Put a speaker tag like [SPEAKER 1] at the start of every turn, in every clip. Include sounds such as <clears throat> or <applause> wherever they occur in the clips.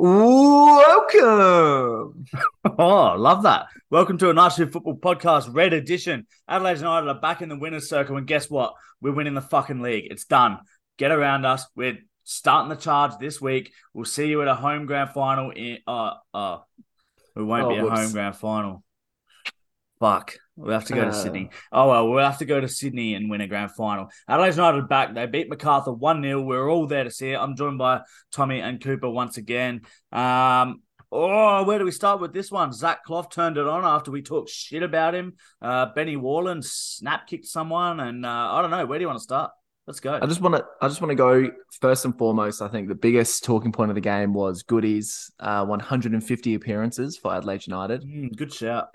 [SPEAKER 1] Welcome. <laughs>
[SPEAKER 2] Oh, love that. Welcome to a Night Shift Football Podcast, Red Edition. Adelaide United are back in the winner's circle, and guess what? We're winning the fucking league. It's done. Get around us. We're starting the charge this week. We'll see you at a home grand final. In uh, uh, it won't
[SPEAKER 1] Oh,
[SPEAKER 2] be a
[SPEAKER 1] whoops.
[SPEAKER 2] home grand final. Fuck. We'll have to go to
[SPEAKER 1] Uh.
[SPEAKER 2] Sydney. Oh, well, we'll have to go to Sydney and win a grand final. Adelaide United are back. They beat Macarthur 1 0. We're all there to see it. I'm joined by Tommy and Cooper once again. Um, Oh, where do we start with this one? Zach Clough turned it on after we talked shit about him. Uh, Benny Warland snap kicked someone, and uh, I don't know. Where do you want to start? Let's go.
[SPEAKER 1] I just want to. I just want to go first and foremost. I think the biggest talking point of the game was Goody's uh, 150 appearances for Adelaide United.
[SPEAKER 2] Mm, good shout.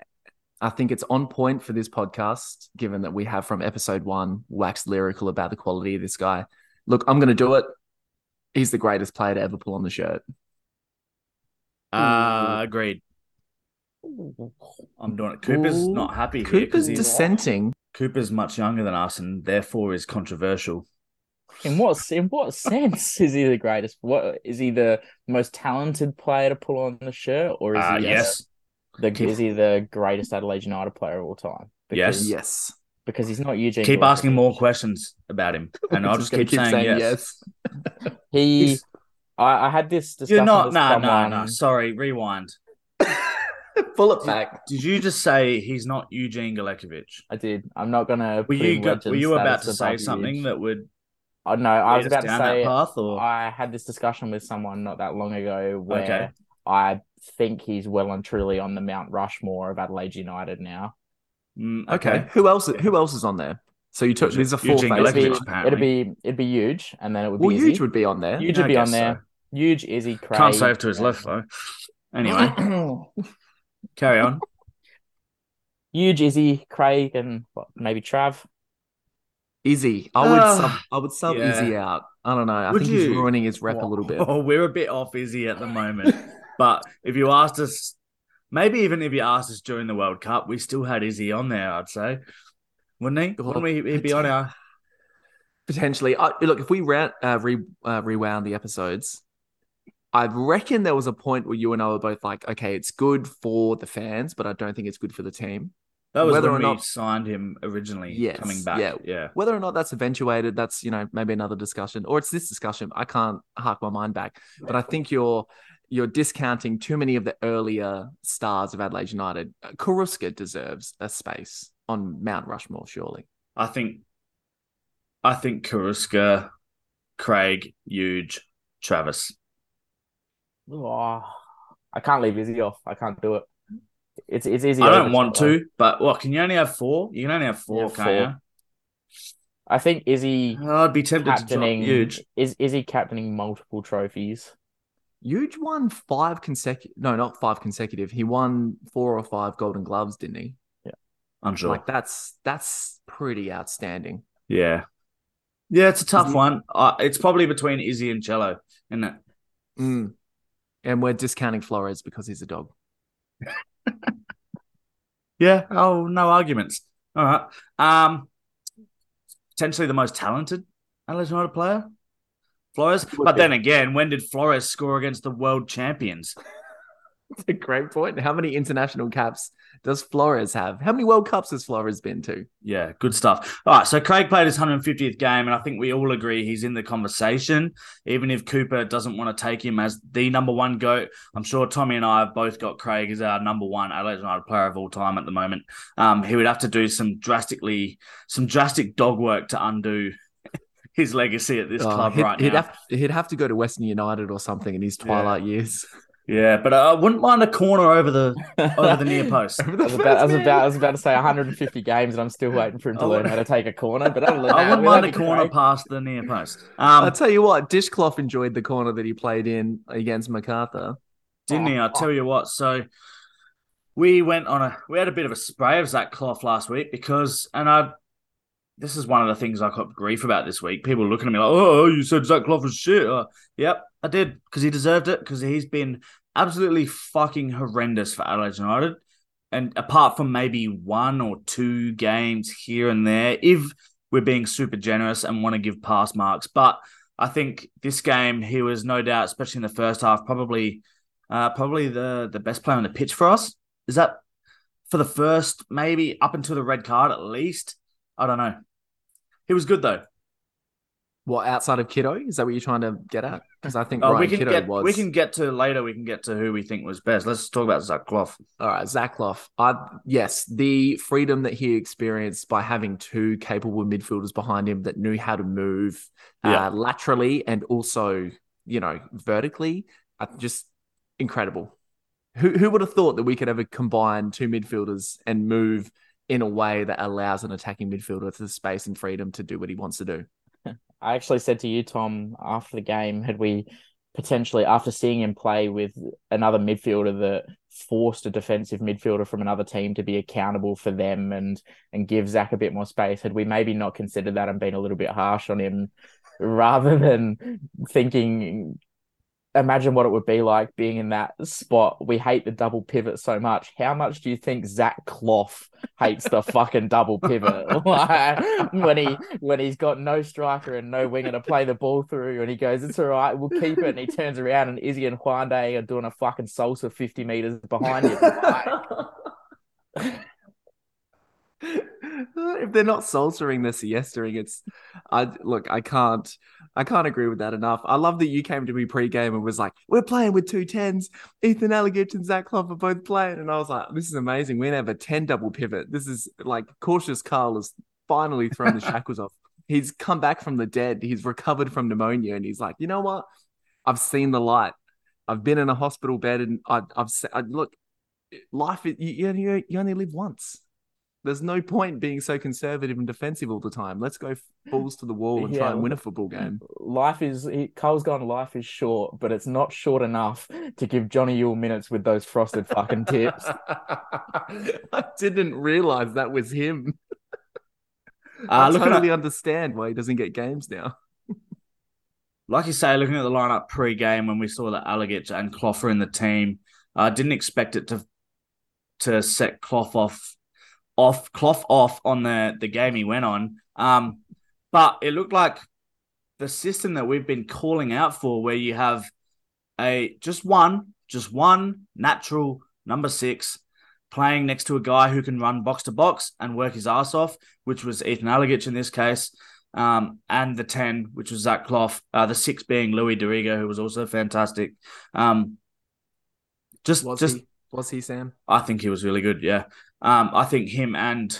[SPEAKER 1] I think it's on point for this podcast, given that we have from episode one waxed lyrical about the quality of this guy. Look, I'm going to do it. He's the greatest player to ever pull on the shirt.
[SPEAKER 2] Uh, agreed. I'm doing it. Cooper's
[SPEAKER 1] Ooh,
[SPEAKER 2] not happy
[SPEAKER 1] Cooper's
[SPEAKER 2] he's-
[SPEAKER 1] dissenting.
[SPEAKER 2] Cooper's much younger than us, and therefore is controversial.
[SPEAKER 3] In what in what sense is he the greatest? What is he the most talented player to pull on the shirt, or is
[SPEAKER 2] Uh,
[SPEAKER 3] he
[SPEAKER 2] yes,
[SPEAKER 3] the
[SPEAKER 2] Keep-
[SPEAKER 3] is he the greatest Adelaide United player of all time?
[SPEAKER 2] Yes.
[SPEAKER 1] Yes.
[SPEAKER 3] because he's not Eugene.
[SPEAKER 2] keep asking more questions about him, <laughs> and I'll just
[SPEAKER 1] gonna
[SPEAKER 2] keep, saying, yes.
[SPEAKER 3] yes.
[SPEAKER 2] He,
[SPEAKER 3] I, I had this discussion.
[SPEAKER 2] You're not.
[SPEAKER 3] with
[SPEAKER 2] No, no,
[SPEAKER 3] someone-
[SPEAKER 2] no. Sorry, rewind. <laughs>
[SPEAKER 1] Pull it back.
[SPEAKER 2] Did you just say he's not Eugene Galekovic?
[SPEAKER 3] I did. I'm not gonna.
[SPEAKER 2] Were you go, were you about to say something that would
[SPEAKER 3] Oh know. I was about to say.
[SPEAKER 2] that path, or
[SPEAKER 3] I had this discussion with someone not that long ago where
[SPEAKER 2] Okay.
[SPEAKER 3] I think he's well and truly on the Mount Rushmore of Adelaide United now.
[SPEAKER 2] Mm,
[SPEAKER 1] Okay. Who else? Who else is on there? So you took. There's a four
[SPEAKER 2] Eugene
[SPEAKER 1] face.
[SPEAKER 3] It'd be,
[SPEAKER 2] apparently.
[SPEAKER 3] it'd be it'd be huge, and then it would be
[SPEAKER 1] Well,
[SPEAKER 3] Izzy.
[SPEAKER 1] Huge would be on there.
[SPEAKER 3] Huge
[SPEAKER 2] Yeah,
[SPEAKER 3] would be on
[SPEAKER 2] guess
[SPEAKER 3] there. Huge Izzy Craig.
[SPEAKER 2] Can't save to his left though. Anyway, <clears throat> carry on.
[SPEAKER 3] Huge Izzy Craig and what, maybe Trav.
[SPEAKER 1] Izzy. I would
[SPEAKER 2] Ah,
[SPEAKER 1] sub I would sub
[SPEAKER 2] yeah.
[SPEAKER 1] Izzy out. I don't know. I
[SPEAKER 2] Would
[SPEAKER 1] think he's ruining his rep a little bit.
[SPEAKER 2] Oh, we're a bit off Izzy at the moment, <laughs> but if you asked us, maybe even if you asked us during the World Cup, we still had Izzy on there. I'd say, wouldn't he? Wouldn't we? He'd be on our.
[SPEAKER 1] Potentially. I, look, if we round, uh, re, uh, rewound the episodes, I reckon there was a point where you and I were both like, okay, it's good for the fans, but I don't think it's good for the team.
[SPEAKER 2] That was
[SPEAKER 1] Whether
[SPEAKER 2] when
[SPEAKER 1] or
[SPEAKER 2] we
[SPEAKER 1] not-
[SPEAKER 2] signed him originally.
[SPEAKER 1] Yes,
[SPEAKER 2] coming back.
[SPEAKER 1] yeah.
[SPEAKER 2] yeah.
[SPEAKER 1] Whether or not that's eventuated, that's you know maybe another discussion, or it's this discussion. I can't hark my mind back, but I think you're you're discounting too many of the earlier stars of Adelaide United. Uh, Carrusca deserves a space on Mount Rushmore, surely.
[SPEAKER 2] I think, I think Carrusca, Craig, Huge, Travis.
[SPEAKER 3] Oh, I can't leave Izzy off. I can't do it. It's it's easy.
[SPEAKER 2] I don't want
[SPEAKER 3] Trevor.
[SPEAKER 2] to, but what? Can you only have four? You can only have four,
[SPEAKER 3] Yeah,
[SPEAKER 2] can't you?
[SPEAKER 3] I think Izzy
[SPEAKER 2] you? I'd be tempted to drop Huge.
[SPEAKER 3] is Izzy captaining multiple trophies.
[SPEAKER 1] Huge won five consecutive. No, not five consecutive. He won four or five Golden Gloves, didn't he?
[SPEAKER 2] Yeah, I'm sure.
[SPEAKER 1] Like that's that's pretty outstanding.
[SPEAKER 2] Yeah. Yeah, it's a tough one. Uh, it's probably between Izzy and Cello, isn't it?
[SPEAKER 1] Mm. And we're discounting Flores because he's a dog. <laughs>
[SPEAKER 2] Yeah. Oh, no arguments. All right. Um, potentially the most talented United player, Flores. But then again, when did Flores score against the world champions? <laughs>
[SPEAKER 1] That's a great point. How many international caps does Flores have? How many World Cups has Flores been to?
[SPEAKER 2] Yeah, good stuff. All right, so Craig played his 150th game, and I think we all agree he's in the conversation. Even if Cooper doesn't want to take him as the number one goat, I'm sure Tommy and I have both got Craig as our number one Adelaide United player of all time at the moment. Um, he would have to do some drastically, some drastic dog work to undo his legacy at this
[SPEAKER 1] Oh,
[SPEAKER 2] club
[SPEAKER 1] he'd,
[SPEAKER 2] right
[SPEAKER 1] he'd
[SPEAKER 2] now.
[SPEAKER 1] have he'd have to go to Western United or something in his twilight years. <laughs>
[SPEAKER 2] Yeah, but I wouldn't mind a corner over the over the near <laughs> post.
[SPEAKER 1] The
[SPEAKER 3] I was, about, I, was about, I was about to say 150 games, and I'm still waiting for him to
[SPEAKER 2] I
[SPEAKER 3] learn how to take a corner. But other than <laughs>
[SPEAKER 2] I wouldn't mind a corner
[SPEAKER 3] Craig.
[SPEAKER 2] past the near post. Um,
[SPEAKER 1] I'll tell you what, Dishcloth enjoyed the corner that he played in against MacArthur.
[SPEAKER 2] Didn't he? I'll tell you what. So we went on a we had a bit of a spray of Zach Clough last week because and I this is one of the things I got grief about this week. People looking at me like, oh, you said Zach was shit. Uh, yep, I did because he deserved it because he's been absolutely fucking horrendous for Adelaide United. And apart from maybe one or two games here and there, if we're being super generous and want to give pass marks, but I think this game he was no doubt, especially in the first half, probably uh, probably the the best player on the pitch for us. Is that for the first maybe up until the red card at least? I don't know. He was good though.
[SPEAKER 1] What outside of Kiddo? Is that what you're trying to get at? Because I think
[SPEAKER 2] Oh,
[SPEAKER 1] Ryan
[SPEAKER 2] we can
[SPEAKER 1] Kiddo
[SPEAKER 2] get
[SPEAKER 1] was.
[SPEAKER 2] we can get to later. We can get to who we think was best. Let's talk about Zach Clough.
[SPEAKER 1] All right, Zach Clough. I yes, the freedom that he experienced by having two capable midfielders behind him that knew how to move
[SPEAKER 2] Yeah.
[SPEAKER 1] uh, laterally and also, you know, vertically, uh, just incredible. Who who would have thought that we could ever combine two midfielders and move in a way that allows an attacking midfielder the space and freedom to do what he wants to do? <laughs>
[SPEAKER 3] I actually said to you, Tom, after the game, had we potentially, after seeing him play with another midfielder that forced a defensive midfielder from another team to be accountable for them and and give Zach a bit more space, had we maybe not considered that and been a little bit harsh on him, <laughs> rather than thinking, imagine what it would be like being in that spot. We hate the double pivot so much. How much do you think Zach Clough hates the fucking double pivot? <laughs> Like, when he when he's got no striker and no winger to play the ball through, and he goes, "It's all right, we'll keep it." And he turns around, and Izzy and Juande are doing a fucking salsa fifty meters behind him. <laughs> Like,
[SPEAKER 1] if they're not saltering, they're siestaing. It's, I look, I can't, I can't agree with that enough. I love that you came to me pre-game and was like, "We're playing with two tens. Ethan Alagich and Zach Clough are both playing," and I was like, "This is amazing. We're gonna have a ten double pivot. This is like cautious. Carl has finally thrown the <laughs> shackles off. He's come back from the dead. He's recovered from pneumonia, and he's like, you know what? I've seen the light. I've been in a hospital bed, and I, I, look. Life, you, you you only live once. There's no point being so conservative and defensive all the time. Let's go balls to the wall and try and win a football game.
[SPEAKER 3] life is he, Cole's gone. Life is short, but it's not short enough to give Jonny Yull minutes with those frosted fucking tips. <laughs>
[SPEAKER 1] I didn't realize that was him.
[SPEAKER 2] Uh,
[SPEAKER 1] I
[SPEAKER 2] looking
[SPEAKER 1] totally
[SPEAKER 2] at,
[SPEAKER 1] understand why he doesn't get games now.
[SPEAKER 2] like you say, looking at the lineup pre-game when we saw that Alagich and Clough in the team, I didn't expect it to to set Clough off off cloth off on the the game he went on. Um, but it looked like the system that we've been calling out for, where you have a just one, just one natural number six playing next to a guy who can run box to box and work his ass off, which was Ethan Alagich in this case. Um, and the 10, which was Zach Clough, uh, the six being Louis D'Arrigo, who was also fantastic. Um, just,
[SPEAKER 1] Was
[SPEAKER 2] just,
[SPEAKER 1] he? Was he Sam?
[SPEAKER 2] I think he was really good. Yeah. Um, I think him and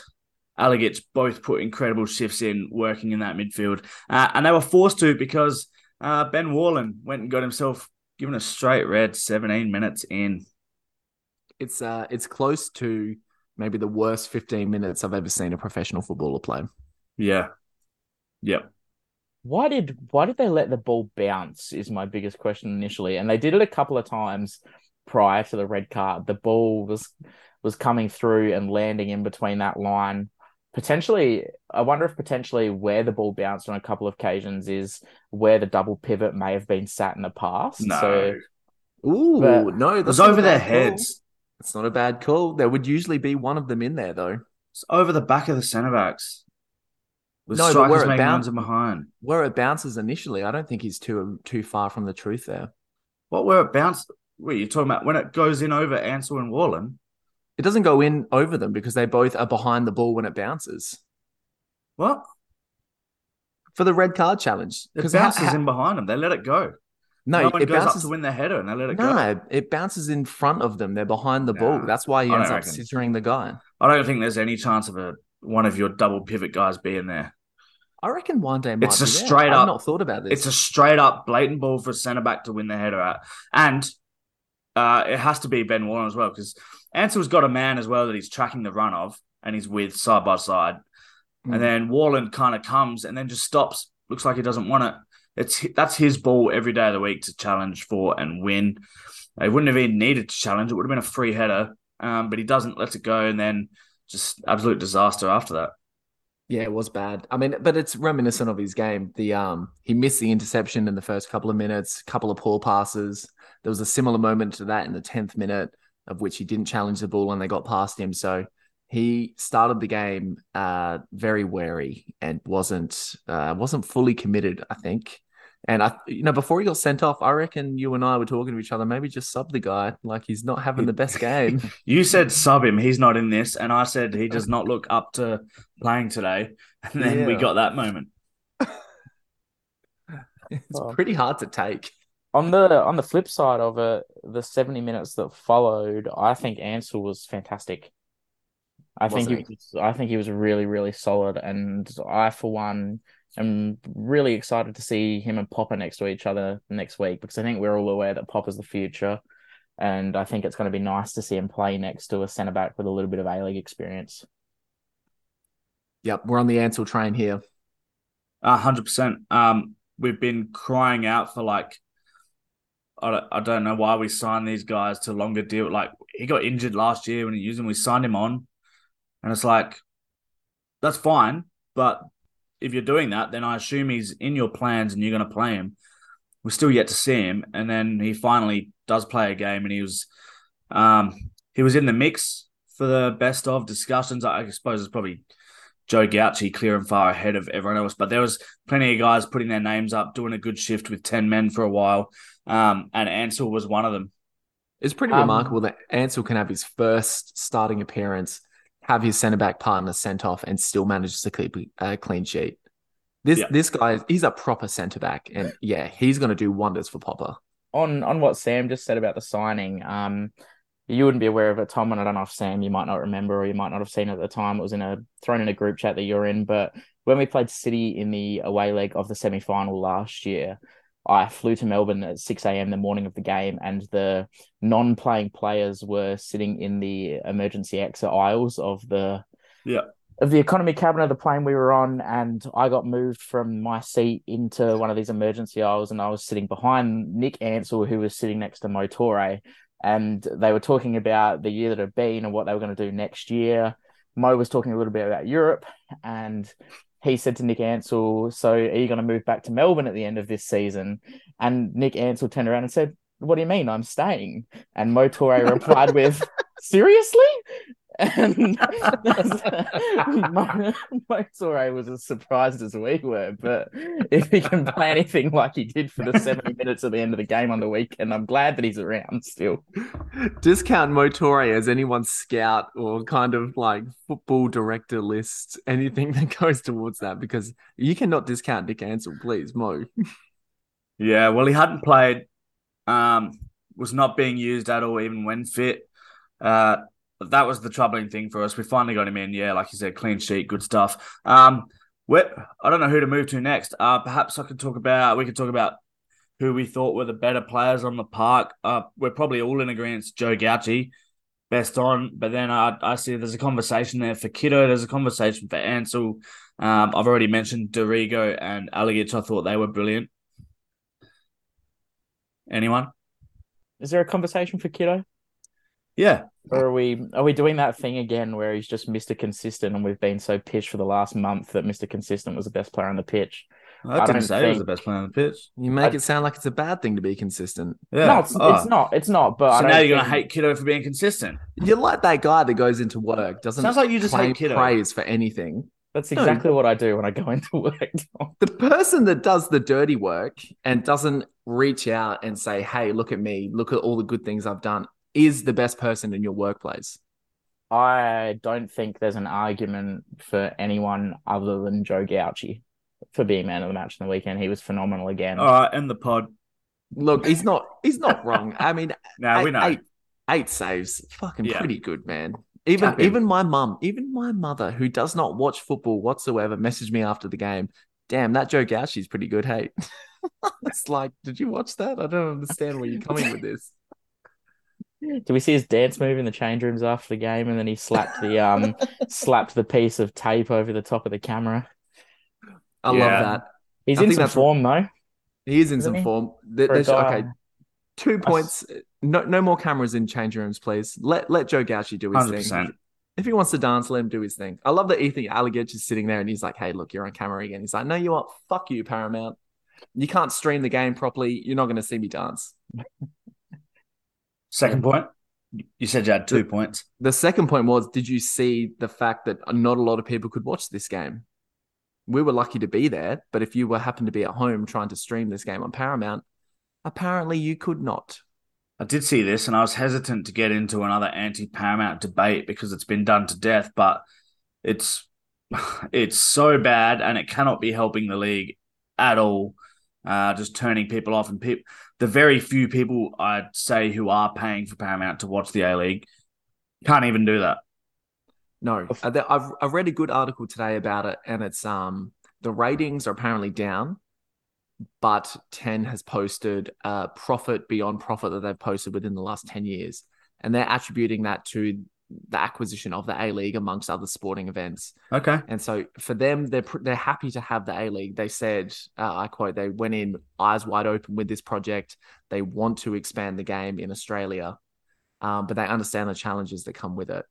[SPEAKER 2] Alagich both put incredible shifts in working in that midfield. Uh, and they were forced to because uh, Ben Warland went and got himself given a straight red 17 minutes in.
[SPEAKER 1] It's uh, it's close to maybe the worst 15 minutes I've ever seen a professional footballer play.
[SPEAKER 2] Yeah. Yep.
[SPEAKER 3] Why did why did they let the ball bounce? Is my biggest question initially, and they did it a couple of times prior to the red card. The ball was was coming through and landing in between that line. Potentially, I wonder if potentially where the ball bounced on a couple of occasions is where the double pivot may have been sat in the past.
[SPEAKER 2] No.
[SPEAKER 3] So
[SPEAKER 1] Ooh,
[SPEAKER 3] But-
[SPEAKER 1] no,
[SPEAKER 2] it was
[SPEAKER 1] that's not a
[SPEAKER 2] over their
[SPEAKER 1] bad call.
[SPEAKER 2] heads.
[SPEAKER 1] It's not a bad call. There would usually be one of them in there though.
[SPEAKER 2] It's over the back of the centre backs. With
[SPEAKER 1] No, but where it
[SPEAKER 2] making
[SPEAKER 1] bounce-
[SPEAKER 2] behind.
[SPEAKER 1] Where it bounces initially, I don't think he's too too far from the truth there.
[SPEAKER 2] What where it bounced? What are you talking about? When it goes in over Ansell and Warland?
[SPEAKER 1] It doesn't go in over them because they both are behind the ball when it bounces.
[SPEAKER 2] What?
[SPEAKER 1] For the red card challenge.
[SPEAKER 2] It bounces in behind them. They let it go.
[SPEAKER 1] No,
[SPEAKER 2] no
[SPEAKER 1] it bounces
[SPEAKER 2] to win the header and they let it go.
[SPEAKER 1] No, it bounces in front of them. They're behind the ball. That's why he ends up scissoring the guy.
[SPEAKER 2] I don't think there's any chance of a one of your double pivot guys being there.
[SPEAKER 1] I reckon one day might
[SPEAKER 2] It's a
[SPEAKER 1] there.
[SPEAKER 2] straight
[SPEAKER 1] I've
[SPEAKER 2] up-
[SPEAKER 1] not thought about this.
[SPEAKER 2] It's a straight up blatant ball for centre back to win the header at. And uh, it has to be Ben Warland as well because Ansell's got a man as well that he's tracking the run of and he's with side by side.
[SPEAKER 1] Mm.
[SPEAKER 2] And then Warland kind of comes and then just stops. Looks like he doesn't want it. It's that's his ball every day of the week to challenge for and win. They wouldn't have even needed to challenge. It would have been a free header, um, but he doesn't let it go, and then just absolute disaster after that.
[SPEAKER 1] Yeah, it was bad. I mean, but it's reminiscent of his game. The um, he missed the interception in the first couple of minutes, couple of poor passes. There was a similar moment to that in the tenth minute, of which he didn't challenge the ball and they got past him. So he started the game uh very wary and wasn't uh wasn't fully committed. I think, And I, you know, before he got sent off, I reckon you and I were talking to each other. Maybe just sub the guy. Like he's not having the best game. <laughs>
[SPEAKER 2] You said sub him, he's not in this, and I said he does not look up to playing today. And then we got that moment. <laughs>
[SPEAKER 1] it's
[SPEAKER 3] Oh.
[SPEAKER 1] pretty hard to take.
[SPEAKER 3] On the on the flip side of it, the 70 minutes that followed, I think Ansell was fantastic. I think
[SPEAKER 1] Wasn't
[SPEAKER 3] he was, I think he was really, really solid. And I, for one, am really excited to see him and Popper next to each other next week because I think we're all aware that Popper's the future. And I think it's going to be nice to see him play next to a centre back with a little bit of A League experience.
[SPEAKER 1] Yep, we're on the Ansell train here.
[SPEAKER 2] A hundred percent. Um, we've been crying out for like, I I don't know why we signed these guys to longer deal. Like he got injured last year when he used him, we signed him on, and it's like, that's fine. But if you're doing that, then I assume he's in your plans and you're going to play him. We're still yet to see him, and then he finally does play a game, and he was, um, he was in the mix for the best of discussions. I suppose it's probably Joe Gauci clear and far ahead of everyone else. But there was plenty of guys putting their names up, doing a good shift with 10 men for a while. Um, and Ansell was one of them.
[SPEAKER 1] It's pretty
[SPEAKER 3] Um,
[SPEAKER 1] remarkable that Ansell can have his first starting appearance, have his centre back partner sent off, and still manages to keep a clean sheet. This
[SPEAKER 2] Yeah.
[SPEAKER 1] this guy, he's a proper centre back, and yeah, he's going to do wonders for Popper.
[SPEAKER 3] on on what Sam just said about the signing, um, you wouldn't be aware of it, Tom, and I don't know if Sam you might not remember or you might not have seen it at the time. It was in a thrown in a group chat that you're in, but when we played City in the away leg of the semi final last year, I flew to Melbourne at six a.m. the morning of the game, and the non-playing players were sitting in the emergency exit aisles of the
[SPEAKER 2] Yeah.
[SPEAKER 3] of the economy cabin of the plane we were on, and I got moved from my seat into one of these emergency aisles, and I was sitting behind Nick Ansell, who was sitting next to Mo Toure, and they were talking about the year that had been and what they were going to do next year. Mo was talking a little bit about Europe, and he said to Nick Ansell, "So are you going to move back to Melbourne at the end of this season?" And Nick Ansell turned around and said, "What do you mean? I'm staying." And Mo Toure replied with, <laughs> "Seriously?" And <laughs> Mo- Motore was as surprised as we were. But if he can play anything like he did for the 70 <laughs> minutes at the end of the game on the weekend, I'm glad that he's around still.
[SPEAKER 1] Discount Mo Toure as anyone's scout or kind of like football director list, anything that goes towards that, because you cannot discount Dick Ansell, please, Mo.
[SPEAKER 2] Yeah, well, he hadn't played, um, was not being used at all, even when fit. Uh, that was the troubling thing for us. We finally got him in. Yeah, like you said, clean sheet, good stuff. Um, we I don't know who to move to next. Uh, perhaps I could talk about. We could talk about who we thought were the better players on the park. Uh, we're probably all in agreement. Joe Gauci, best on. But then I, I see there's a conversation there for Kiddo. There's a conversation for Ansell. Um, I've already mentioned D'Arrigo and Alagich. I thought they were brilliant. Anyone?
[SPEAKER 3] Is there a conversation for Kiddo?
[SPEAKER 2] Yeah.
[SPEAKER 3] Or are we are we doing that thing again where he's just Mr. Consistent and we've been so pissed for the last month that Mr. Consistent was the best player on the pitch?
[SPEAKER 2] I,
[SPEAKER 3] I
[SPEAKER 2] didn't
[SPEAKER 3] don't
[SPEAKER 2] say he was the best player on the pitch.
[SPEAKER 1] You make
[SPEAKER 3] I-
[SPEAKER 1] it sound like it's a bad thing to be consistent.
[SPEAKER 2] Yeah.
[SPEAKER 3] No, it's,
[SPEAKER 2] Oh.
[SPEAKER 3] it's not. It's not. But I
[SPEAKER 2] So
[SPEAKER 3] don't
[SPEAKER 2] now you're gonna hate Kiddo for being consistent.
[SPEAKER 1] You're like that guy that goes into work, doesn't
[SPEAKER 2] Sounds like you just
[SPEAKER 1] claim
[SPEAKER 2] hate Kiddo.
[SPEAKER 1] praise for anything.
[SPEAKER 3] That's
[SPEAKER 1] No.
[SPEAKER 3] exactly what I do when I go into work. <laughs>
[SPEAKER 1] The person that does the dirty work and doesn't reach out and say, "Hey, look at me, look at all the good things I've done," is the best person in your workplace.
[SPEAKER 3] I don't think there's an argument for anyone other than Joe Gauci for being man of the match in the weekend. He was phenomenal again.
[SPEAKER 2] All right, end the pod.
[SPEAKER 1] Look, he's not he's not wrong. I mean, <laughs>
[SPEAKER 2] Now we
[SPEAKER 1] eight-
[SPEAKER 2] know.
[SPEAKER 1] Eight, eight saves, fucking
[SPEAKER 2] Yeah.
[SPEAKER 1] pretty good, man. Even
[SPEAKER 2] Tap in.
[SPEAKER 1] even my mum, even my mother, who does not watch football whatsoever, messaged me after the game. Damn, that Joe Gauci's pretty good. Hey, <laughs> it's like, did you watch that? I don't understand where you're coming with this.
[SPEAKER 3] Do we see his dance move in the change rooms after the game, and then he slapped the um <laughs> slapped the piece of tape over the top of the camera?
[SPEAKER 1] I
[SPEAKER 2] Yeah.
[SPEAKER 1] love that.
[SPEAKER 3] He's
[SPEAKER 1] I
[SPEAKER 3] in some form though.
[SPEAKER 1] He is in
[SPEAKER 3] Isn't
[SPEAKER 1] some
[SPEAKER 3] he?
[SPEAKER 1] form. There-
[SPEAKER 3] For a
[SPEAKER 1] there's-
[SPEAKER 3] guy-
[SPEAKER 1] okay, two points. No, no more cameras in change rooms, please. Let let Joe Gauci do his
[SPEAKER 2] Hundred
[SPEAKER 1] thing. If he wants to dance, let him do his thing. I love that Ethan Alagich is sitting there and he's like, "Hey, look, you're on camera again." He's like, "No, you what? Fuck you, Paramount. You can't stream the game properly. You're not going to see me dance."
[SPEAKER 2] Second point. You said you had two points.
[SPEAKER 1] The second point was, did you see the fact that not a lot of people could watch this game? we were lucky to be there. But if you were happened to be at home trying to stream this game on Paramount, apparently you could not.
[SPEAKER 2] I did see this, and I was hesitant to get into another anti-Paramount debate because it's been done to death. But it's <laughs> it's so bad, and it cannot be helping the league at all. Uh, just turning people off, and people, the very few people I'd say who are paying for Paramount to watch the A League can't even do that.
[SPEAKER 1] No, uh, I've I've read a good article today about it, and it's um the ratings are apparently down, but Ten has posted a profit beyond profit that they've posted within the last ten years, and they're attributing that to the acquisition of the A League amongst other sporting events.
[SPEAKER 2] Okay,
[SPEAKER 1] and so for them, they're they're happy to have the A League. They said, uh, I quote, they went in eyes wide open with this project. They want to expand the game in Australia, um, but they understand the challenges that come with it.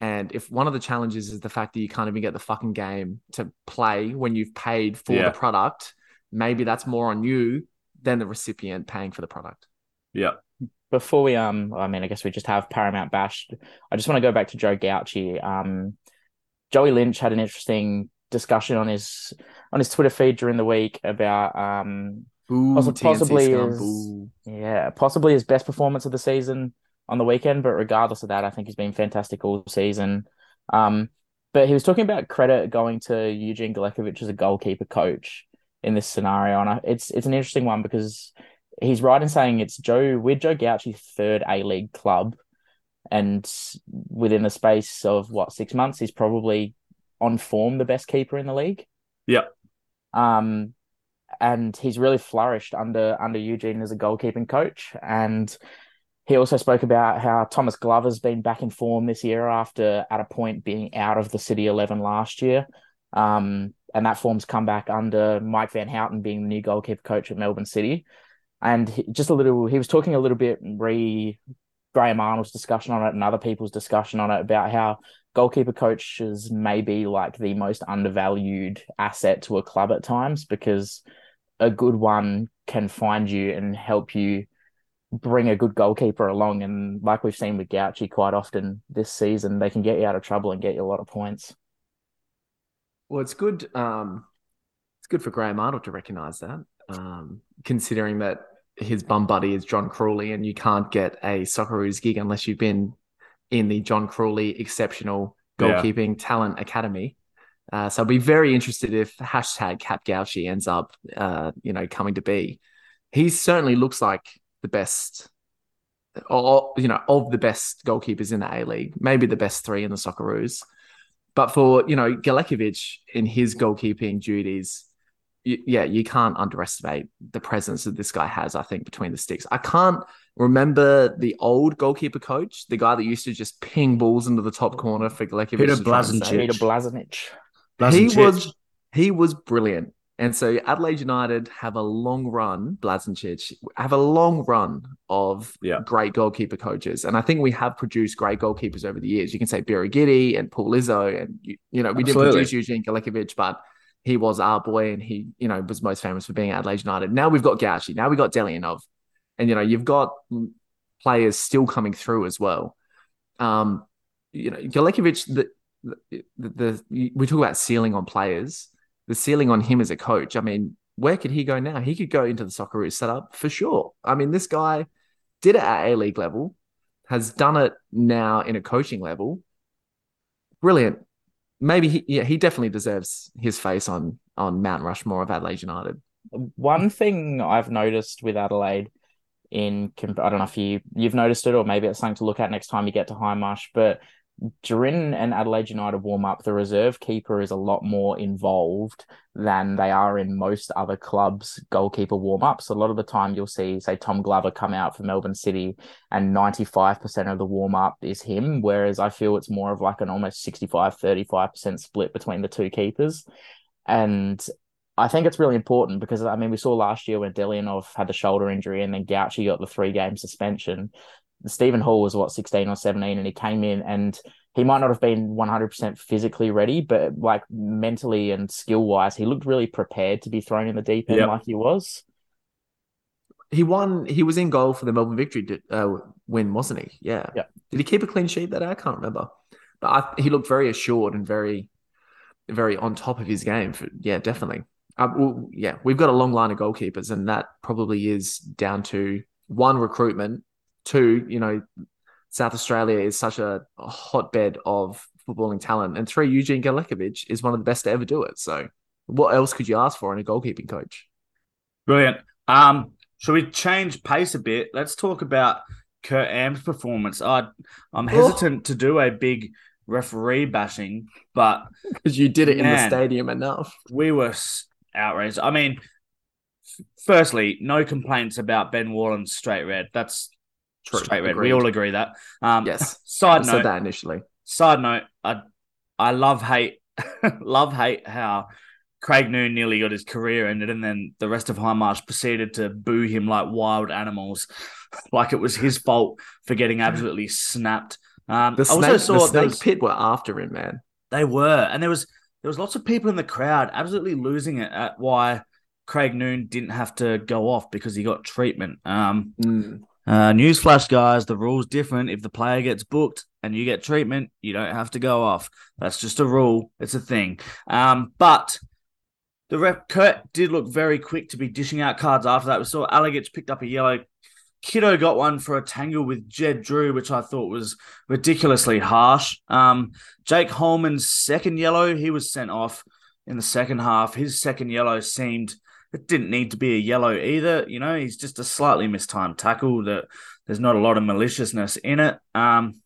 [SPEAKER 1] And if one of the challenges is the fact that you can't even get the fucking game to play when you've paid for
[SPEAKER 2] Yeah.
[SPEAKER 1] the product, maybe that's more on you than the recipient paying for the product.
[SPEAKER 2] yeah,
[SPEAKER 3] before we um I mean I guess we just have Paramount bashed. I just want to go back to Joe Gauci. Um Joey Lynch had an interesting discussion on his on his Twitter feed during the week about um Possi- possibly
[SPEAKER 1] scum,
[SPEAKER 3] is-
[SPEAKER 1] boo.
[SPEAKER 3] yeah, possibly his best performance of the season on the weekend, but regardless of that, I think he's been fantastic all season. Um but he was talking about credit going to Eugene Galekovic as a goalkeeper coach in this scenario, and I, it's it's an interesting one because he's right in saying it's Joe We're Joe Gauci's third A League club, and within the space of what six months, he's probably on form the best keeper in the league.
[SPEAKER 2] Yep.
[SPEAKER 3] Um, and he's really flourished under under Eugene as a goalkeeping coach, and he also spoke about how Thomas Glover's been back in form this year after at a point being out of the City Eleven last year. Um, and that form's come back under Mike Van Houten being the new goalkeeper coach at Melbourne City and he, just a little he was talking a little bit re Graham Arnold's discussion on it and other people's discussion on it about how goalkeeper coaches may be like the most undervalued asset to a club at times because a good one can find you and help you bring a good goalkeeper along and like we've seen with Gauci quite often this season they can get you out of trouble and get you a lot of points
[SPEAKER 1] Well, it's good. Um, it's good for Graham Arnold to recognise that, um, considering that his bum buddy is John Crawley, and you can't get a Socceroos gig unless you've been in the John Crawley Exceptional
[SPEAKER 2] Yeah.
[SPEAKER 1] Goalkeeping Talent Academy. Uh, so I'd be very interested if hashtag Cap Gauci ends up, uh, you know, coming to be. He certainly looks like the best, or you know, of the best goalkeepers in the A League, maybe the best three in the Socceroos. But for you know Galekovic in his goalkeeping duties, y- yeah, you can't underestimate the presence that this guy has. I think between the sticks, I can't remember the old goalkeeper coach, the guy that used to just ping balls into the top corner for Galekovic.
[SPEAKER 2] Peter
[SPEAKER 1] to try and
[SPEAKER 2] Blazonczyk.
[SPEAKER 3] Peter Blazonich
[SPEAKER 1] He was he was brilliant. And so Adelaide United have a long run, Blazonczyk, have a long run of
[SPEAKER 2] Yeah.
[SPEAKER 1] great goalkeeper coaches. And I think we have produced great goalkeepers over the years. You can say Birighitti and Paul Izzo. And, you, you know, we
[SPEAKER 2] Absolutely.
[SPEAKER 1] didn't produce Eugene Galekovic, but he was our boy and he, you know, was most famous for being Adelaide United. Now we've got Gauci. Now we've got Delianov. And, you know, you've got players still coming through as well. Um, you know, Galekovic, the, the, the, the we talk about ceiling on players the ceiling on him as a coach. I mean, where could he go now? He could go into the Socceroos setup for sure. I mean, this guy did it at A League level, has done it now in a coaching level. Brilliant. Maybe he, yeah, he definitely deserves his face on on Mount Rushmore of Adelaide United.
[SPEAKER 3] One thing I've noticed with Adelaide in I don't know if you you've noticed it or maybe it's something to look at next time you get to Hindmarsh, but during an Adelaide United warm up, the reserve keeper is a lot more involved than they are in most other clubs' goalkeeper warm ups. A lot of the time, you'll see, say, Tom Glover come out for Melbourne City, and 95% of the warm up is him. Whereas I feel it's more of like an almost 65 35% split between the two keepers. And I think it's really important because I mean we saw last year when Delianov had the shoulder injury and then Gauci got the three game suspension. Stephen Hall was what 16 or 17 and he came in and he might not have been 100% physically ready but like mentally and skill wise he looked really prepared to be thrown in the deep end
[SPEAKER 2] Yep.
[SPEAKER 3] like he was.
[SPEAKER 1] He won. He was in goal for the Melbourne victory uh, win, wasn't he? Yeah.
[SPEAKER 3] Yeah.
[SPEAKER 1] Did he keep a clean sheet that day? I can't remember. But I, he looked very assured and very very on top of his game. For, yeah, definitely. Uh, well, yeah, we've got a long line of goalkeepers, and that probably is down to one recruitment, two, you know, South Australia is such a, a hotbed of footballing talent, and three, Eugene Galekovic is one of the best to ever do it. So, what else could you ask for in a goalkeeping coach?
[SPEAKER 2] Brilliant. Um, should we change pace a bit? Let's talk about Kurt Ams performance. I, I'm hesitant oh. to do a big referee bashing, but <laughs>
[SPEAKER 1] because you did it man, in the stadium enough,
[SPEAKER 2] we were outraged. I mean, firstly, no complaints about Ben Warland's straight red. That's True. straight red. Agreed. We all agree that. Um,
[SPEAKER 1] yes. <laughs>
[SPEAKER 2] Side
[SPEAKER 1] I
[SPEAKER 2] note.
[SPEAKER 1] Said that initially.
[SPEAKER 2] Side note. I I love hate <laughs> love hate how Craig Noone nearly got his career ended, and then the rest of Hindmarsh proceeded to boo him like wild animals, <laughs> like it was his fault for getting absolutely snapped. Um,
[SPEAKER 1] the snake, the snake was, pit were after him, man.
[SPEAKER 2] They were, and there was there was lots of people in the crowd absolutely losing it at why Craig Noone didn't have to go off because he got treatment. Um,
[SPEAKER 1] mm.
[SPEAKER 2] Uh, newsflash, guys, the rule's different. If the player gets booked and you get treatment, you don't have to go off. That's just a rule. It's a thing. Um, but the rep Kurt did look very quick to be dishing out cards after that. We saw Alagich picked up a yellow. Kiddo got one for a tangle with Jed Drew, which I thought was ridiculously harsh. Um, Jake Hollman's second yellow, he was sent off in the second half. His second yellow seemed it didn't need to be a yellow either. You know, he's just a slightly mistimed tackle that there's not a lot of maliciousness in it. Um,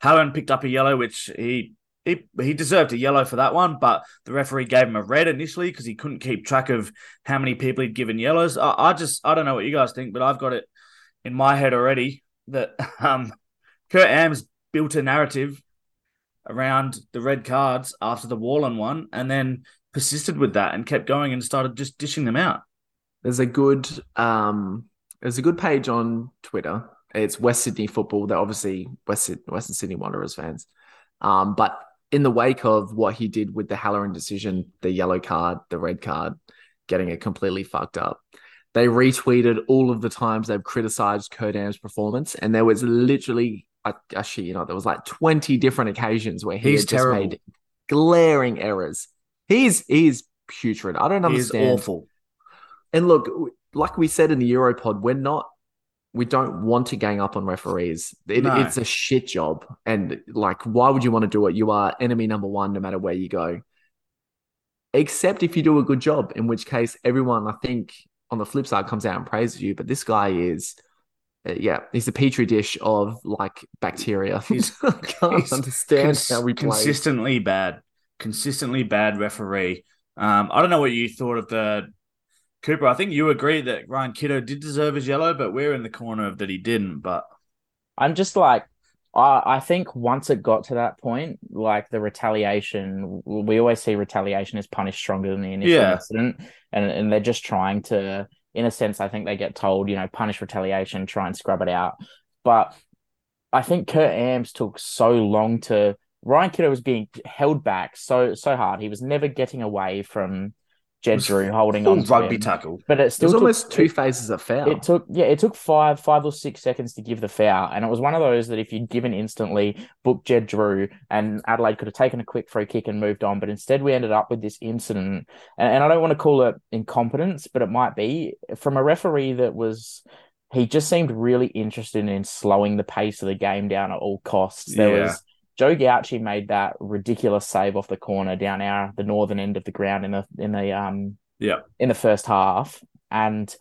[SPEAKER 2] picked up a yellow, which he he he deserved a yellow for that one, but the referee gave him a red initially because he couldn't keep track of how many people he'd given yellows. I, I, just I don't know what you guys think, but I've got it in my head already that <laughs> um, Kurt Ams built a narrative around the red cards after the Warland one, and then persisted with that and kept going and started just dishing them out.
[SPEAKER 1] There's a good um, there's a good page on Twitter. It's West Sydney football. They're obviously West Western Sydney Wanderers fans. Um, but in the wake of what he did with the Halloran decision, the yellow card, the red card, getting it completely fucked up, they retweeted all of the times they've criticized Kurt Ams performance. And there was literally, actually, you know, there was like 20 different occasions where he He's had terrible. just made glaring errors. He's, he's putrid. I don't understand.
[SPEAKER 2] He's awful.
[SPEAKER 1] And look, like we said in the Europod, we're not we don't want to gang up on referees. It, no. It's a shit job. And like, why would you want to do it? You are enemy number one no matter where you go. Except if you do a good job, in which case everyone, I think, on the flip side comes out and praises you. But this guy is, uh, yeah, he's a petri dish of like bacteria. <laughs> He's, I can't he's understand cons- how we
[SPEAKER 2] play. Consistently bad, consistently bad referee. Um, I don't know what you thought of the Cooper, I think you agree that Ryan Kitto did deserve his yellow, but we're in the corner of that he didn't. But
[SPEAKER 3] I'm just like, I, I think once it got to that point, like the retaliation, we always see retaliation is punished stronger than the initial yeah. incident, and and they're just trying to, in a sense, I think they get told, you know, punish retaliation, try and scrub it out. But I think Kurt Ams took so long to. Ryan Kitto was being held back so so hard. He was never getting away from Jed Drew holding on
[SPEAKER 2] rugby
[SPEAKER 3] him.
[SPEAKER 2] tackle.
[SPEAKER 3] But it still
[SPEAKER 1] it
[SPEAKER 3] took,
[SPEAKER 1] almost two phases of foul.
[SPEAKER 3] It took yeah, it took five, five or six seconds to give the foul. And it was one of those that if you'd given instantly, booked Jed Drew and Adelaide could have taken a quick free kick and moved on. But instead we ended up with this incident. And, and I don't want to call it incompetence, but it might be from a referee that was he just seemed really interested in slowing the pace of the game down at all costs. There yeah. was Joe Gauci made that ridiculous save off the corner down our the northern end of the ground in the in the um
[SPEAKER 2] yeah
[SPEAKER 3] in the first half, and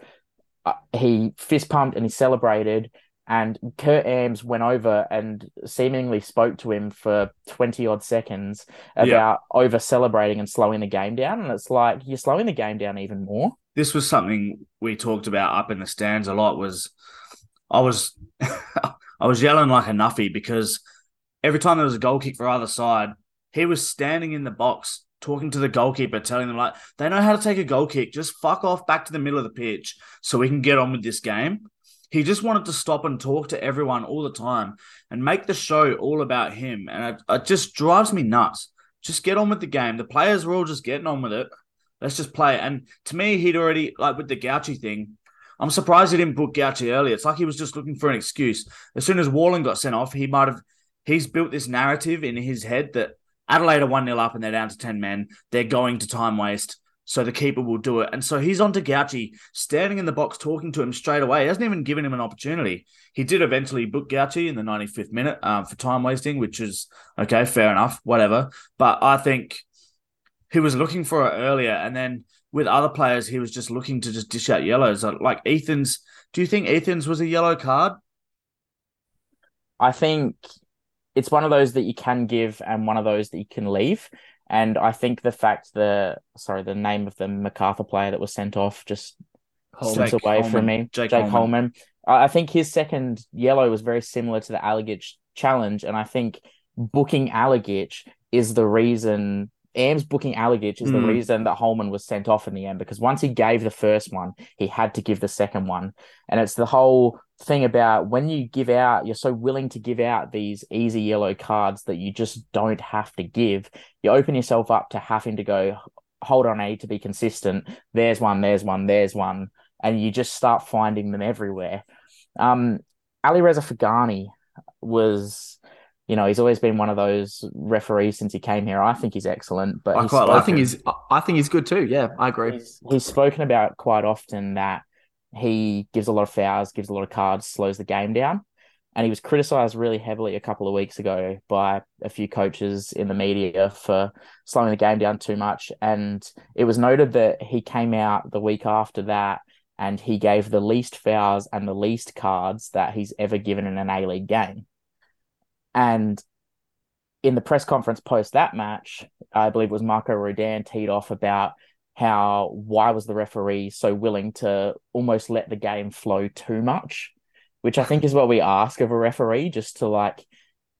[SPEAKER 3] uh, he fist pumped and he celebrated. And Kurt Ams went over and seemingly spoke to him for 20 odd seconds about yeah. over celebrating and slowing the game down. And it's like you're slowing the game down even more.
[SPEAKER 2] This was something we talked about up in the stands a lot was I was <laughs> I was yelling like a nuffy because every time there was a goal kick for either side, he was standing in the box talking to the goalkeeper, telling them like they know how to take a goal kick. Just fuck off back to the middle of the pitch so we can get on with this game. He just wanted to stop and talk to everyone all the time and make the show all about him. And it, it just drives me nuts. Just get on with the game. The players were all just getting on with it. Let's just play. And to me, he'd already like with the Gauci thing. I'm surprised he didn't book Gauci earlier. It's like he was just looking for an excuse. As soon as Warland got sent off, he might have he's built this narrative in his head that Adelaide are 1 0 up and they're down to 10 men. They're going to time waste. So the keeper will do it. And so he's on to Gauci, standing in the box, talking to him straight away. He hasn't even given him an opportunity. He did eventually book Gauci in the 95th minute um, for time wasting, which is okay, fair enough, whatever. But I think he was looking for it earlier. And then with other players, he was just looking to just dish out yellows. Like Ethan's, do you think Ethan's was a yellow card?
[SPEAKER 3] I think it's one of those that you can give and one of those that you can leave. And I think the fact the sorry, the name of the Macarthur player that was sent off just slips away
[SPEAKER 2] Hollman.
[SPEAKER 3] from me.
[SPEAKER 2] Jake
[SPEAKER 3] Jake,
[SPEAKER 2] Hollman.
[SPEAKER 3] Hollman. I I think his second yellow was very similar to the Alagich challenge, and I think booking Alagich is the reason. Ams booking Alagich is the
[SPEAKER 2] Mm.
[SPEAKER 3] reason that Hollman was sent off in the end because once he gave the first one, he had to give the second one. And it's the whole thing about when you give out, you're so willing to give out these easy yellow cards that you just don't have to give. You open yourself up to having to go, hold on, A to be consistent. There's one, there's one, there's one. And you just start finding them everywhere. Um, Alireza Faghani was, you know, he's always been one of those referees since he came here. I think he's excellent, but
[SPEAKER 2] I quite
[SPEAKER 1] I think he's I think he's good too. Yeah, I agree.
[SPEAKER 3] he's, he's spoken about quite often that he gives a lot of fouls, gives a lot of cards, slows the game down. And he was criticized really heavily a couple of weeks ago by a few coaches in the media for slowing the game down too much. And it was noted that he came out the week after that and he gave the least fouls and the least cards that he's ever given in an A League game. And in the press conference post that match, I believe it was Marco Rudan teed off about how why was the referee so willing to almost let the game flow too much, which I think is what we ask of a referee, just to like,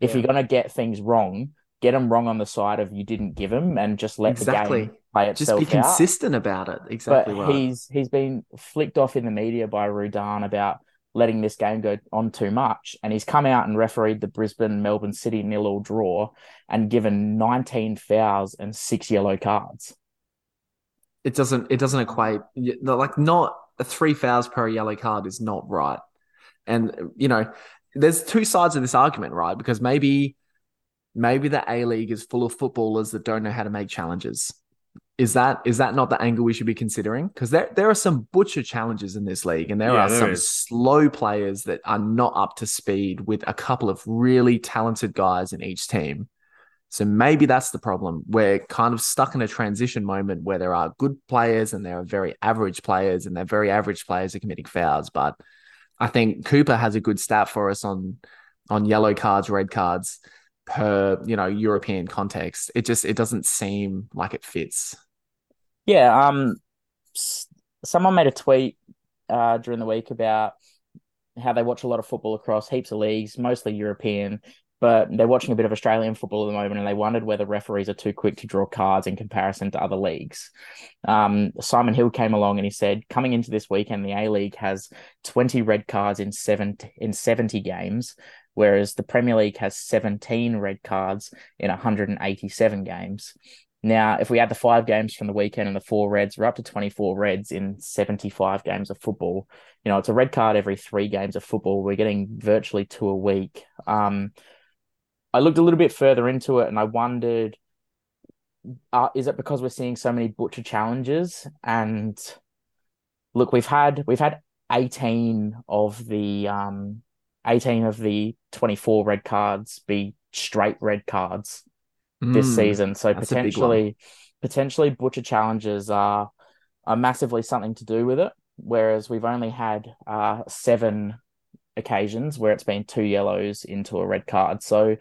[SPEAKER 3] if
[SPEAKER 2] Yeah.
[SPEAKER 3] you're gonna get things wrong, get them wrong on the side of you didn't give them, and just let the game play itself Just
[SPEAKER 1] be
[SPEAKER 3] out.
[SPEAKER 1] consistent about it. Exactly
[SPEAKER 3] But
[SPEAKER 1] right.
[SPEAKER 3] he's he's been flicked off in the media by Rudan about letting this game go on too much, and he's come out and refereed the Brisbane Melbourne City nil all draw and given 19 fouls and six yellow cards.
[SPEAKER 1] it doesn't it doesn't equate like not three fouls per yellow card is not right. And you know there's two sides of this argument right? Because maybe maybe the a league is full of footballers that don't know how to make challenges is that is that not the angle we should be considering because there there are some butcher challenges in this league and there
[SPEAKER 2] Yeah,
[SPEAKER 1] are
[SPEAKER 2] there
[SPEAKER 1] some
[SPEAKER 2] is.
[SPEAKER 1] slow players that are not up to speed with a couple of really talented guys in each team so maybe that's the problem. We're kind of stuck in a transition moment where there are good players and there are very average players, and they're very average players are committing fouls. But I think Cooper has a good stat for us on on yellow cards, red cards per you know European context. It just it doesn't seem like it fits.
[SPEAKER 3] Yeah, um, someone made a tweet uh, during the week about how they watch a lot of football across heaps of leagues, mostly European, but they're watching a bit of Australian football at the moment, and they wondered whether referees are too quick to draw cards in comparison to other leagues. Um, Simon Hill came along and he said, coming into this weekend, the A League has twenty red cards in seven in seventy games, whereas the Premier League has seventeen red cards in one hundred and eighty-seven games. Now, if we add the five games from the weekend and the four reds, we're up to 24 reds in 75 games of football. You know, it's a red card every three games of football. We're getting virtually two a week. Um, I looked a little bit further into it and I wondered, uh, is it because we're seeing so many butcher challenges? And look, we've had we've had 18 of the um 18 of the 24 red cards be straight red cards this
[SPEAKER 1] Mm.
[SPEAKER 3] season. So
[SPEAKER 1] that's a big one.
[SPEAKER 3] potentially, potentially butcher challenges are are massively something to do with it. Whereas we've only had uh, seven occasions where it's been two yellows into a red card. So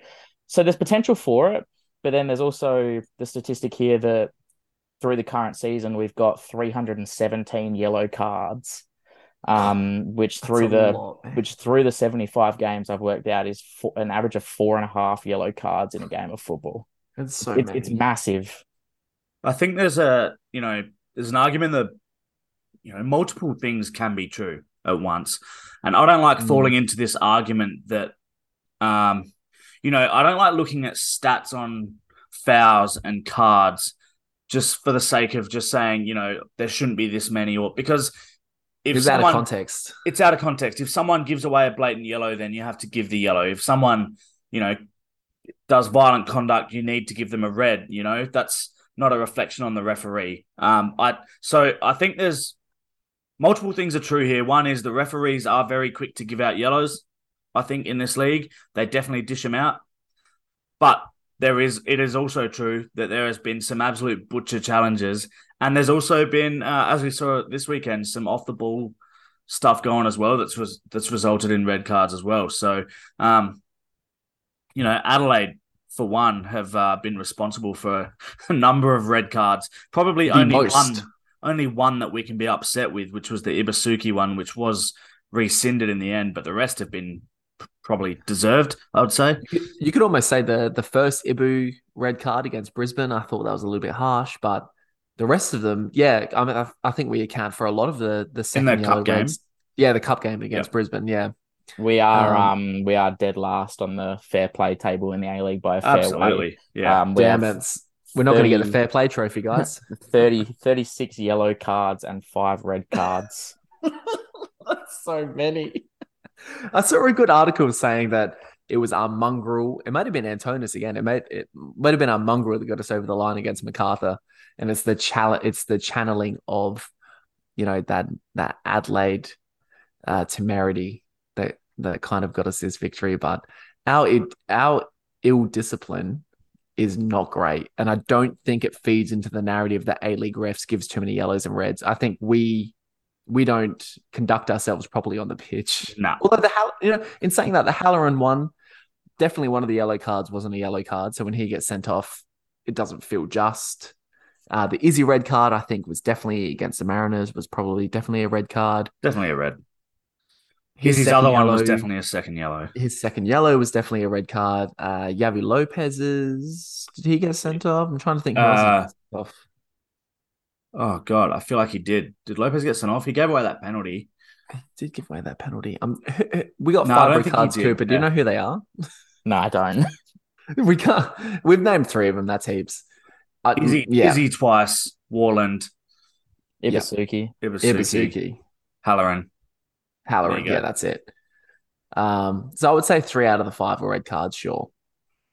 [SPEAKER 3] so there's potential for it, but then there's also the statistic here that through the current season we've got 317 yellow cards. Um, which
[SPEAKER 1] That's
[SPEAKER 3] through the
[SPEAKER 1] lot,
[SPEAKER 3] which through the 75 games I've worked out is four, an average of four and a half yellow cards in a game of football
[SPEAKER 1] it's so
[SPEAKER 3] it's, it's massive.
[SPEAKER 2] I think there's a you know there's an argument that you know multiple things can be true at once, and I don't like
[SPEAKER 1] Mm.
[SPEAKER 2] falling into this argument that um you know I don't like looking at stats on fouls and cards just for the sake of just saying you know there shouldn't be this many or because if
[SPEAKER 1] it's out of context.
[SPEAKER 2] it's out of context. If someone gives away a blatant yellow, then you have to give the yellow. If someone, you know, does violent conduct, you need to give them a red. You know, that's not a reflection on the referee. Um, I so I think there's multiple things are true here. One is the referees are very quick to give out yellows. I think in this league, they definitely dish them out. But there is it is also true that there has been some absolute butcher challenges, and there's also been, uh, as we saw this weekend, some off the ball stuff going as well. That's was that's resulted in red cards as well. So, um, you know, Adelaide for one have uh, been responsible for <laughs> a number of red cards. Probably
[SPEAKER 1] The
[SPEAKER 2] only
[SPEAKER 1] most.
[SPEAKER 2] one, only one that we can be upset with, which was the Ibusuki one, which was rescinded in the end. But the rest have been probably deserved. I would say.
[SPEAKER 1] You could- almost say the the first Ibu red card against Brisbane. I thought that was a little bit harsh, but the rest of them, yeah, I mean, I, I think we account for a lot of the the second
[SPEAKER 2] the cup game.
[SPEAKER 1] reds. Yeah, the cup game against Brisbane. Yeah,
[SPEAKER 3] We are
[SPEAKER 1] Um,
[SPEAKER 3] um, we are dead last on the fair play table in the A League by a fair way.
[SPEAKER 2] Absolutely. Yeah.
[SPEAKER 3] Um, we
[SPEAKER 1] damn
[SPEAKER 3] have
[SPEAKER 1] it. We're not going to get the fair play trophy, guys. <laughs>
[SPEAKER 3] 30, 36 yellow cards and five red cards. <laughs>
[SPEAKER 1] That's so many. I saw a good article saying that it was our mongrel. It might have been Antonis again. It might it might have been our mongrel that got us over the line against Macarthur, and it's the chal- It's the channeling of, you know that that Adelaide uh, temerity that that kind of got us this victory. But our our ill discipline is not great, and I don't think it feeds into the narrative that A League refs gives too many yellows and reds. I think we we don't conduct ourselves properly on the pitch.
[SPEAKER 2] Nah.
[SPEAKER 1] Although the you know, in saying that, the Halloran one, definitely one of the yellow cards wasn't a yellow card. So when he gets sent off, it doesn't feel just. Uh, the Izzy red card, I think, was definitely against the Mariners. Was probably definitely a red card.
[SPEAKER 2] Definitely a red. His, his other one was definitely a second yellow.
[SPEAKER 1] His second yellow was definitely a red card. Uh, Javi Lopez's did he get sent off? I'm trying to think. Who
[SPEAKER 2] Uh,
[SPEAKER 1] sent off.
[SPEAKER 2] Oh god, I feel like he did. Did Lopez get sent off? He gave away that penalty.
[SPEAKER 1] He did give away that penalty. Um, <laughs> we got
[SPEAKER 2] No,
[SPEAKER 1] five red cards,
[SPEAKER 2] did,
[SPEAKER 1] Cooper. Do you know who they are?
[SPEAKER 3] No, I don't. <laughs> <laughs>
[SPEAKER 1] We can't. We've named three of them. That's heaps. Uh,
[SPEAKER 2] Izzy,
[SPEAKER 1] yeah,
[SPEAKER 2] Izzy twice. Warland,
[SPEAKER 3] Ibusuki.
[SPEAKER 2] Ibusuki,
[SPEAKER 1] Ibusuki,
[SPEAKER 2] Halloran.
[SPEAKER 1] Halloran. Yeah, that's it. Um, so I would say three out of the five were red cards, sure.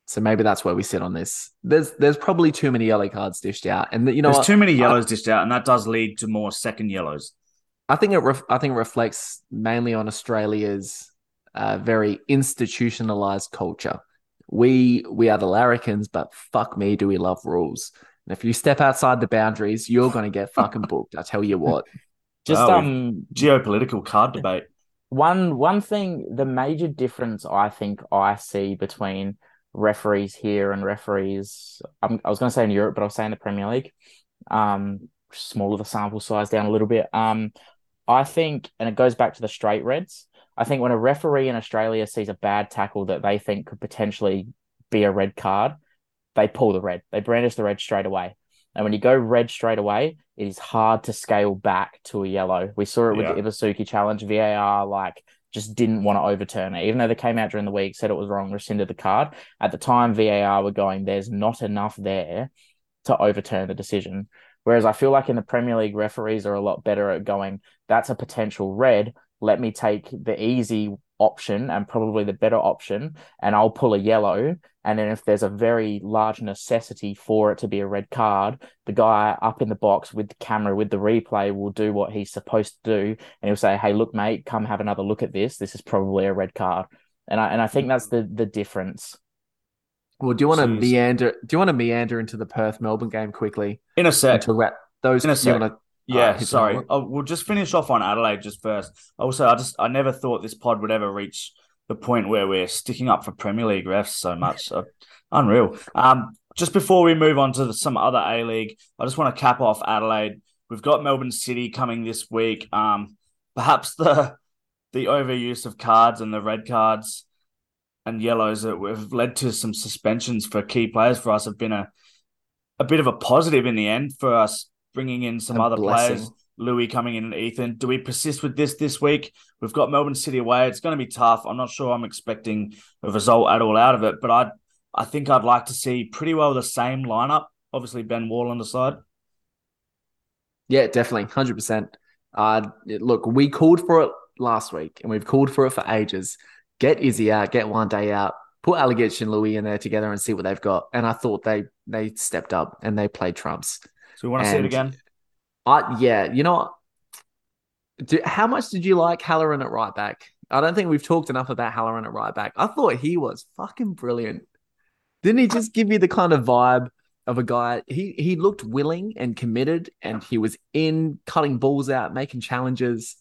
[SPEAKER 1] So maybe that's where we sit on this. There's there's probably too many yellow cards dished out, and you know
[SPEAKER 2] There's
[SPEAKER 1] what?
[SPEAKER 2] too many yellows dished out, and that does lead to more second yellows.
[SPEAKER 1] I think it ref- I think it reflects mainly on Australia's uh, very institutionalized culture. We we are the larrikins, but fuck me, do we love rules? And if you step outside the boundaries, you're going to get fucking booked. I tell you what. <laughs>
[SPEAKER 3] Just
[SPEAKER 2] Oh,
[SPEAKER 3] um
[SPEAKER 2] Geopolitical card debate.
[SPEAKER 3] one one thing the major difference I think I see between referees here and referees um, I was going to say in Europe but I'll say in the Premier League um smaller the sample size down a little bit. Um I think and it goes back to the straight reds I think when a referee in Australia sees a bad tackle that they think could potentially be a red card they pull the red. They brandish the red straight away and when you go red straight away it is hard to scale back to a yellow we saw it with
[SPEAKER 2] Yeah.
[SPEAKER 3] the Ibusuki challenge VAR like just didn't want to overturn it. Even though they came out during the week, said it was wrong, rescinded the card. At the time, VAR were going, there's not enough there to overturn the decision. Whereas I feel like in the Premier League, referees are a lot better at going, that's a potential red. Let me take the easy option and probably the better option, and I'll pull a yellow. And then if there's a very large necessity for it to be a red card, the guy up in the box with the camera, with the replay, will do what he's supposed to do and he'll say, "Hey, look, mate, come have another look at this. This is probably a red card." And I and I think that's the the difference.
[SPEAKER 1] Well, do you want to
[SPEAKER 2] Jeez.
[SPEAKER 1] meander? Do you want to meander into the Perth Melbourne game quickly
[SPEAKER 2] In a
[SPEAKER 1] and
[SPEAKER 2] sec.
[SPEAKER 1] talk about those?
[SPEAKER 2] In a
[SPEAKER 1] do
[SPEAKER 2] sec. Yeah,
[SPEAKER 1] hit
[SPEAKER 2] sorry. Oh, we'll just finish off on Adelaide just first. Also, I just I never thought this pod would ever reach the point where we're sticking up for Premier League refs so much. So, <laughs> unreal. Um, just before we move on to the, some other A League, I just want to cap off Adelaide. We've got Melbourne City coming this week. Um, perhaps the <laughs> the overuse of cards and the red cards and yellows that have led to some suspensions for key players for us have been a a bit of a positive in the end for us bringing in some
[SPEAKER 1] A
[SPEAKER 2] other
[SPEAKER 1] blessing.
[SPEAKER 2] players. Louis coming in and Ethan. Do we persist with this this week? We've got Melbourne City away. It's going to be tough. I'm not sure I'm expecting a result at all out of it, but I I think I'd like to see pretty well the same lineup. Obviously, Ben Warland the side.
[SPEAKER 1] Yeah, definitely, hundred percent. Uh, look, we called for it last week, and we've called for it for ages. Get Izzy out, get Juande out, put Alagich and Louis in there together and see what they've got. And I thought they they stepped up and they played trumps.
[SPEAKER 2] So we want to see it again.
[SPEAKER 1] I yeah, you know? Do, how much did you like Halloran at right back? I don't think we've talked enough about Halloran at right back. I thought he was fucking brilliant. Didn't he just give you the kind of vibe of a guy? He he looked willing and committed, and he was in cutting balls out, making challenges.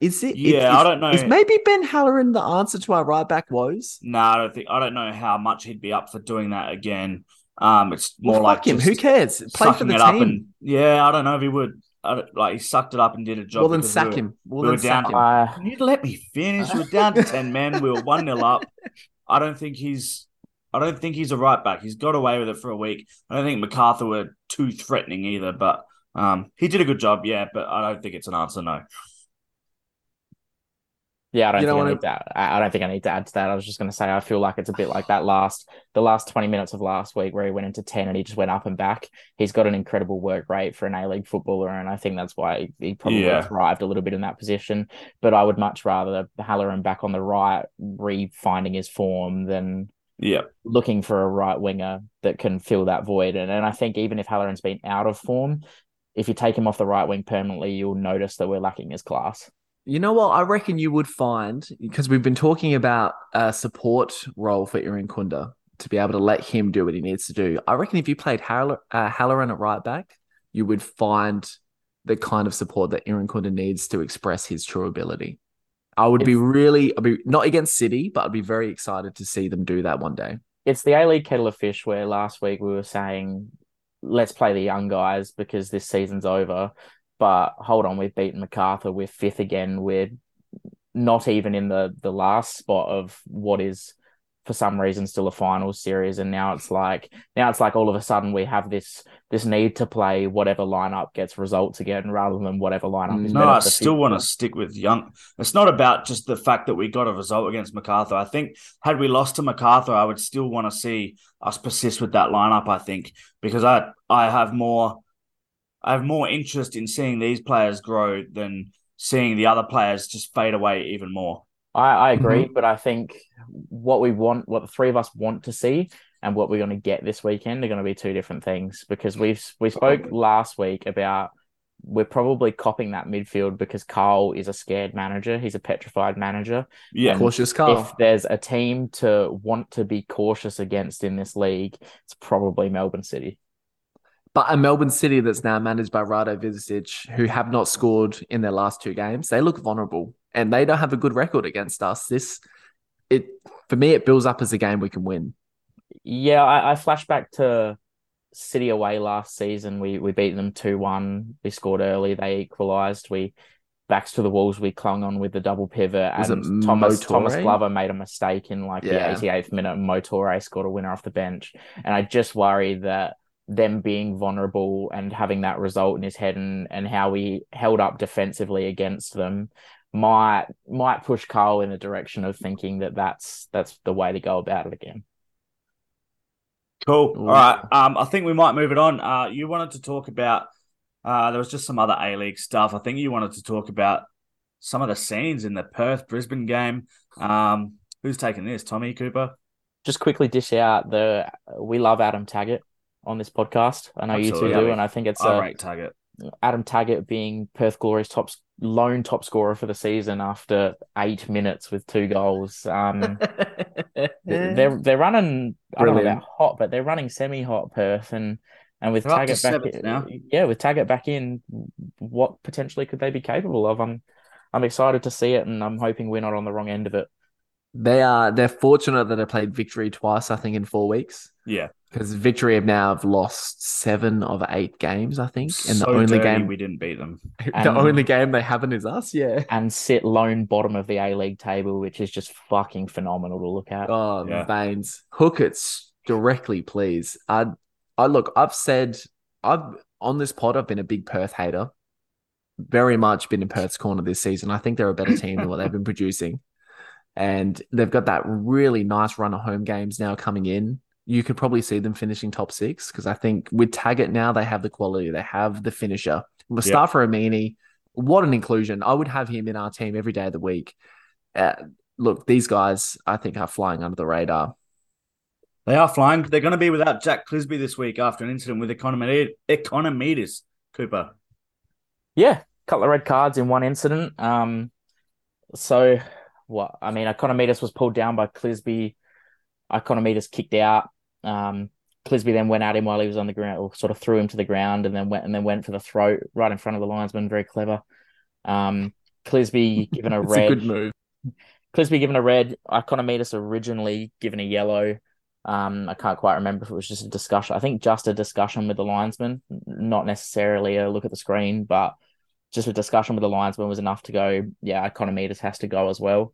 [SPEAKER 1] Is it?
[SPEAKER 2] Yeah,
[SPEAKER 1] is-
[SPEAKER 2] I don't know.
[SPEAKER 1] Is maybe Ben Halloran the answer to our right back woes?
[SPEAKER 2] No, I don't think. I don't know how much he'd be up for doing that again. Um, it's more
[SPEAKER 1] Well,
[SPEAKER 2] like
[SPEAKER 1] him. Who cares? Play for the
[SPEAKER 2] it up
[SPEAKER 1] team.
[SPEAKER 2] and yeah, I don't know if he would. I don't, like he sucked it up and did a job.
[SPEAKER 1] well, then sack
[SPEAKER 2] we were-
[SPEAKER 1] him. Well,
[SPEAKER 2] we
[SPEAKER 1] then
[SPEAKER 2] were
[SPEAKER 1] sack
[SPEAKER 2] down-
[SPEAKER 1] him.
[SPEAKER 3] Uh,
[SPEAKER 2] Can you let me finish? We're down to ten men. We were one 0 <laughs> up. I don't think he's. I don't think he's a right back. He's got away with it for a week. I don't think MacArthur were too threatening either. But um, he did a good job. Yeah, but I don't think it's an answer. No.
[SPEAKER 3] Yeah, I don't
[SPEAKER 1] You
[SPEAKER 3] think I need that. I don't think I need to add to that. I was just going to say I feel like it's a bit like that last the last twenty minutes of last week where he went into ten and he just went up and back. He's got an incredible work rate for an A League footballer, and I think that's why he probably
[SPEAKER 2] Yeah.
[SPEAKER 3] thrived a little bit in that position. But I would much rather Halloran back on the right, re-finding his form than
[SPEAKER 2] Yeah.
[SPEAKER 3] looking for a right winger that can fill that void. And and I think even if Halloran's been out of form, if you take him off the right wing permanently, you'll notice that we're lacking his class.
[SPEAKER 1] You know what? I reckon you would find because we've been talking about a support role for Irankunda to be able to let him do what he needs to do. I reckon if you played Haller, uh, Halloran at right back, you would find the kind of support that Irankunda needs to express his true ability. I would be really, I'd be not against City, but I'd be very excited to see them do that one day.
[SPEAKER 3] it's the A League kettle of fish where last week we were saying let's play the young guys because this season's over. But hold on, we've beaten MacArthur. We're fifth again. We're not even in the the last spot of what is for some reason still a final series. And now it's like now it's like all of a sudden we have this this need to play whatever lineup gets results again rather than whatever lineup is
[SPEAKER 2] No, I still want to stick with Young. It's not about just the fact that we got a result against MacArthur. I think had we lost to MacArthur, I would still want to see us persist with that lineup. I think because I I have more I have more interest in seeing these players grow than seeing the other players just fade away even more.
[SPEAKER 3] I, I agree,
[SPEAKER 2] Mm-hmm.
[SPEAKER 3] but I think what we want, what the three of us want to see, and what we're going to get this weekend are going to be two different things. Because we've we spoke last week about we're probably copying that midfield because Carl is a scared manager. He's a petrified manager.
[SPEAKER 2] Yeah,
[SPEAKER 3] And
[SPEAKER 1] Cautious Carl.
[SPEAKER 3] If there's a team to want to be cautious against in this league, it's probably Melbourne City.
[SPEAKER 1] But a Melbourne City that's now managed by Rado Vidosic, who have not scored in their last two games, they look vulnerable and they don't have a good record against us. This, it for me, it builds up as a game we can win.
[SPEAKER 3] Yeah, I, I flash back to City away last season. We we beat them two one. We scored early. They equalised. We backs to the walls. We clung on with the double pivot,
[SPEAKER 1] Was
[SPEAKER 3] and Thomas
[SPEAKER 1] Mo Toure?
[SPEAKER 3] Thomas Glover made a mistake in like
[SPEAKER 1] Yeah.
[SPEAKER 3] the 88th minute. Mo Toure scored a winner off the bench, and I just worry that them being vulnerable and having that result in his head and and how he held up defensively against them might might push Carl in the direction of thinking that that's that's the way to go about it again.
[SPEAKER 2] Cool. All right. Um, I think we might move it on. Uh, you wanted to talk about. Uh, there was just some other A League stuff. I think you wanted to talk about some of the scenes in the Perth Brisbane game. Um, who's taking this? Tommy Cooper.
[SPEAKER 3] just quickly dish out the we love Adam Taggart on this podcast. I know you two
[SPEAKER 2] Absolutely.
[SPEAKER 3] do, and I think it's
[SPEAKER 2] I
[SPEAKER 3] uh,
[SPEAKER 2] rate Taggart.
[SPEAKER 3] Adam Taggart being Perth Glory's top lone top scorer for the season after eight minutes with two goals. Um, <laughs> they're they're running I don't know about hot, but they're running semi hot Perth and. And with
[SPEAKER 2] They're
[SPEAKER 3] Taggart back,
[SPEAKER 2] seventh now.
[SPEAKER 3] yeah, with Taggart back in, what potentially could they be capable of? I'm, I'm excited to see it, and I'm hoping we're not on the wrong end of it.
[SPEAKER 1] They are they're fortunate that they played Victory twice, I think, in four weeks.
[SPEAKER 2] Yeah.
[SPEAKER 1] Because Victory have now have lost seven of eight games, I think. And the only
[SPEAKER 2] dirty
[SPEAKER 1] game
[SPEAKER 2] we didn't beat them. <laughs>
[SPEAKER 1] the
[SPEAKER 3] And-
[SPEAKER 1] only game they haven't is us, yeah.
[SPEAKER 3] and sit lone bottom of the A League table, which is just fucking phenomenal to look at.
[SPEAKER 1] Oh,
[SPEAKER 2] Yeah.
[SPEAKER 1] veins. Hook it directly, please. I, I look. I've said I've on this pod. I've been a big Perth hater. Very much been in Perth's corner this season. I think they're a better team than what they've been producing, and they've got that really nice run of home games now coming in. You could probably see them finishing top six because I think with Taggart now they have the quality, they have the finisher. Mustafa Amini, what an inclusion! I would have him in our team every day of the week. Uh, look, these guys, I think, are flying under the radar.
[SPEAKER 2] They are flying. They're going to be without Jack Clisby this week after an incident with Ikonomidis, Cooper.
[SPEAKER 3] Yeah, couple of red cards in one incident. Um, so what? I mean, Ikonomidis was pulled down by Clisby. Ikonomidis kicked out. Um, Clisby then went at him while he was on the ground, or sort of threw him to the ground, and then went and then went for the throat right in front of the linesman. Very clever. Um, Clisby <laughs> given a red.
[SPEAKER 1] a good move.
[SPEAKER 3] Clisby given a red. Ikonomidis originally given a yellow. Um, I can't quite remember if it was just a discussion. I think just a discussion with the linesman, not necessarily a look at the screen, but just a discussion with the linesman was enough to go. Yeah, Ikonomidis has to go as well.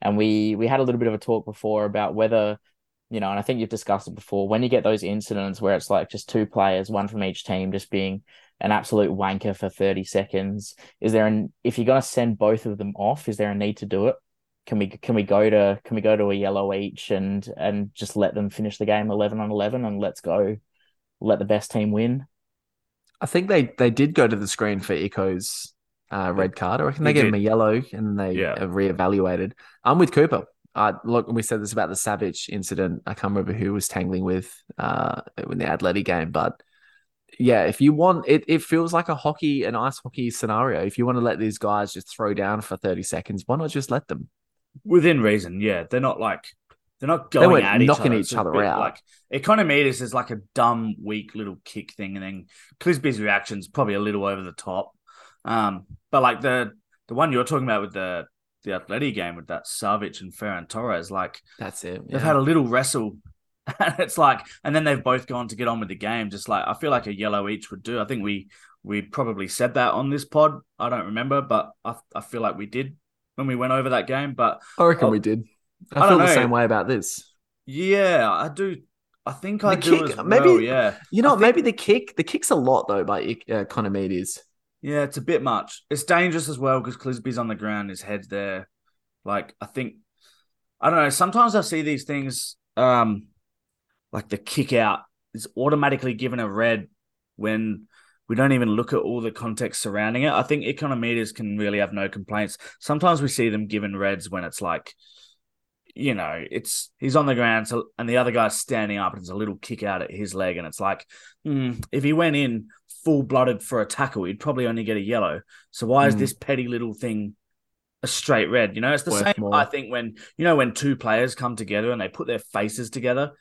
[SPEAKER 3] And we we had a little bit of a talk before about whether you know, and I think you've discussed it before. When you get those incidents where it's like just two players, one from each team, just being an absolute wanker for 30 seconds, is there an if you're gonna send both of them off, is there a need to do it? can we can we go to can we go to a yellow each and and just let them finish the game 11 on 11 and let's go let the best team win
[SPEAKER 1] i think they they did go to the screen for Iko's uh, red card i reckon they, gave him a yellow and they yeah. reevaluated i'm with cooper uh, look, we said this about the Savic incident. I can't remember who was tangling with uh, in the Atleti game, but yeah, if you want it, it feels like a hockey, an ice hockey scenario. If you want to let these guys just throw down for 30 seconds, why not just let them?
[SPEAKER 2] within reason. Yeah, they're not like they're not going
[SPEAKER 1] they
[SPEAKER 2] at each
[SPEAKER 1] knocking
[SPEAKER 2] other.
[SPEAKER 1] each other out.
[SPEAKER 2] Like Ikonomidis is like a dumb, weak little kick thing, and then Clisby's reaction's probably a little over the top. Um, but like the the one you're talking about with the the Atleti game with that Savic and Ferran Torres, like
[SPEAKER 1] that's it.
[SPEAKER 2] Yeah. They've had a little wrestle. <laughs> And it's like, and then they've both gone to get on with the game. Just like I feel like a yellow each would do. I think we we probably said that on this pod. I don't remember, but I I feel like we did when we went over that game. But
[SPEAKER 1] I reckon we did. I, I feel the same way about this.
[SPEAKER 2] Yeah, I do. I think I do kick, maybe, well, Yeah,
[SPEAKER 1] you know,
[SPEAKER 2] think,
[SPEAKER 1] maybe the kick. The kick's a lot though by uh, Ikonomidis.
[SPEAKER 2] Yeah, it's a bit much. It's dangerous as well because Clisby's on the ground, his head's there. Like I think, I don't know. Sometimes I see these things, um, like the kick out is automatically given a red when we don't even look at all the context surrounding it. I think Ikonomidis can really have no complaints. Sometimes we see them given reds when it's like, you know, it's he's on the ground so, and the other guy's standing up and it's a little kick out at his leg. And it's like, mm, if he went in full blooded for a tackle, he'd probably only get a yellow. So why mm. is hmm. this petty little thing a straight red? You know, it's the Worth same, more. I think, when, you know, when two players come together and they put their faces together.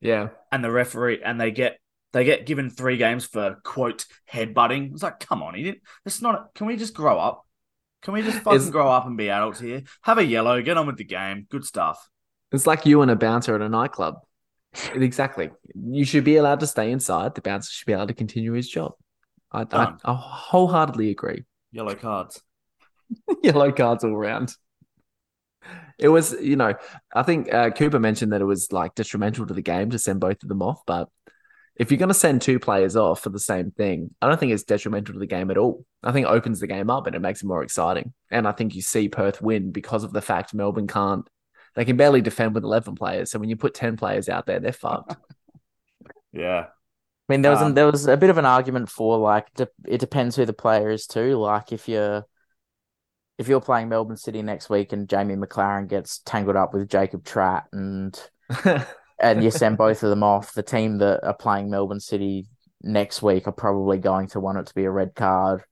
[SPEAKER 1] Yeah.
[SPEAKER 2] And the referee, and they get they get given three games for quote headbutting. It's like, come on, he didn't. It's not. Can we just grow up? Can we just fucking it's, grow up and be adults here? Have a yellow, get on with the game. Good stuff.
[SPEAKER 1] It's like you and a bouncer at a nightclub. exactly. You should be allowed to stay inside. The bouncer should be able to continue his job. I, I, I wholeheartedly agree.
[SPEAKER 2] Yellow cards. <laughs>
[SPEAKER 1] Yellow cards all around. It was, you know, I think uh, Cooper mentioned that it was like detrimental to the game to send both of them off, but if you're going to send two players off for the same thing, I don't think it's detrimental to the game at all. I think it opens the game up and it makes it more exciting. And I think you see Perth win because of the fact Melbourne can't, they can barely defend with 11 players. So when you put 10 players out there, they're fucked. <laughs>
[SPEAKER 2] yeah.
[SPEAKER 3] I mean, there was um, there was a bit of an argument for like de- it depends who the player is too. Like if you're if you're playing Melbourne City next week and Jamie Maclaren gets tangled up with Jacob Tratt and <laughs> and you send both of them off, the team that are playing Melbourne City next week are probably going to want it to be a red card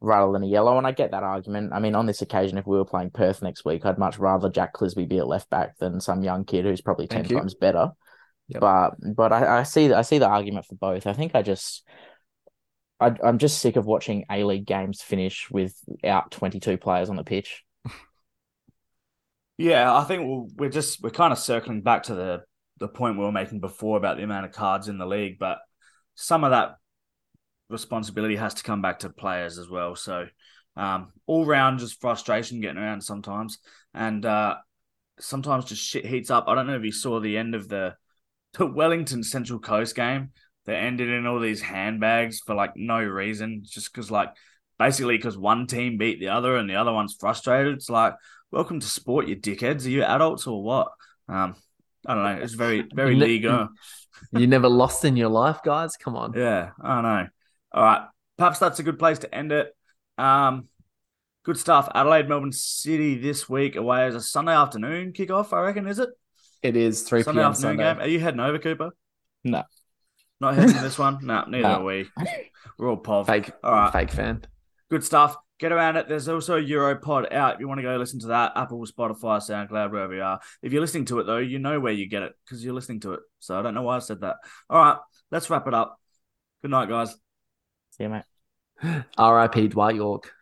[SPEAKER 3] rather than a yellow. And I get that argument. I mean, on this occasion, if we were playing Perth next week, I'd much rather Jack Clisby be at left back than some young kid who's probably ten times better. Yep. But but I, I see I see the argument for both. I think I just I, I'm just sick of watching A League games finish without 22 players on the pitch. <laughs>
[SPEAKER 2] Yeah, I think we're just we're kind of circling back to the the point we were making before about the amount of cards in the league, but some of that responsibility has to come back to players as well. So um, all round just frustration getting around sometimes, and uh, sometimes just shit heats up. I don't know if you saw the end of the <laughs> the Wellington Central Coast game that ended in all these handbags for like no reason, just because like basically because one team beat the other and the other one's frustrated. It's like welcome to sport, you dickheads. Are you adults or what? Um, I don't know. It's very, <laughs> very you legal.
[SPEAKER 1] you never lost in your life, guys. Come on.
[SPEAKER 2] Yeah, I know. All right. Perhaps that's a good place to end it. Um, Good stuff. Adelaide, Melbourne City this week away as a Sunday afternoon kickoff. I reckon is it
[SPEAKER 1] It is 3
[SPEAKER 2] Sunday
[SPEAKER 1] p.m.
[SPEAKER 2] afternoon
[SPEAKER 1] Sunday.
[SPEAKER 2] game? Are you heading over, Cooper?
[SPEAKER 3] No.
[SPEAKER 2] Not heading to this one. <laughs> No, neither
[SPEAKER 3] No.
[SPEAKER 2] are we. <laughs> We're all pov.
[SPEAKER 1] Fake,
[SPEAKER 2] All right.
[SPEAKER 1] fake fan.
[SPEAKER 2] Good stuff. Get around it. There's also a Europod out. If you want to go listen to that, Apple, Spotify, SoundCloud, wherever you are. If you're listening to it though, you know where you get it because you're listening to it. So I don't know why I said that. All right, let's wrap it up. Good night, guys.
[SPEAKER 3] See you, mate.
[SPEAKER 1] R.I.P. Dwight Yorke.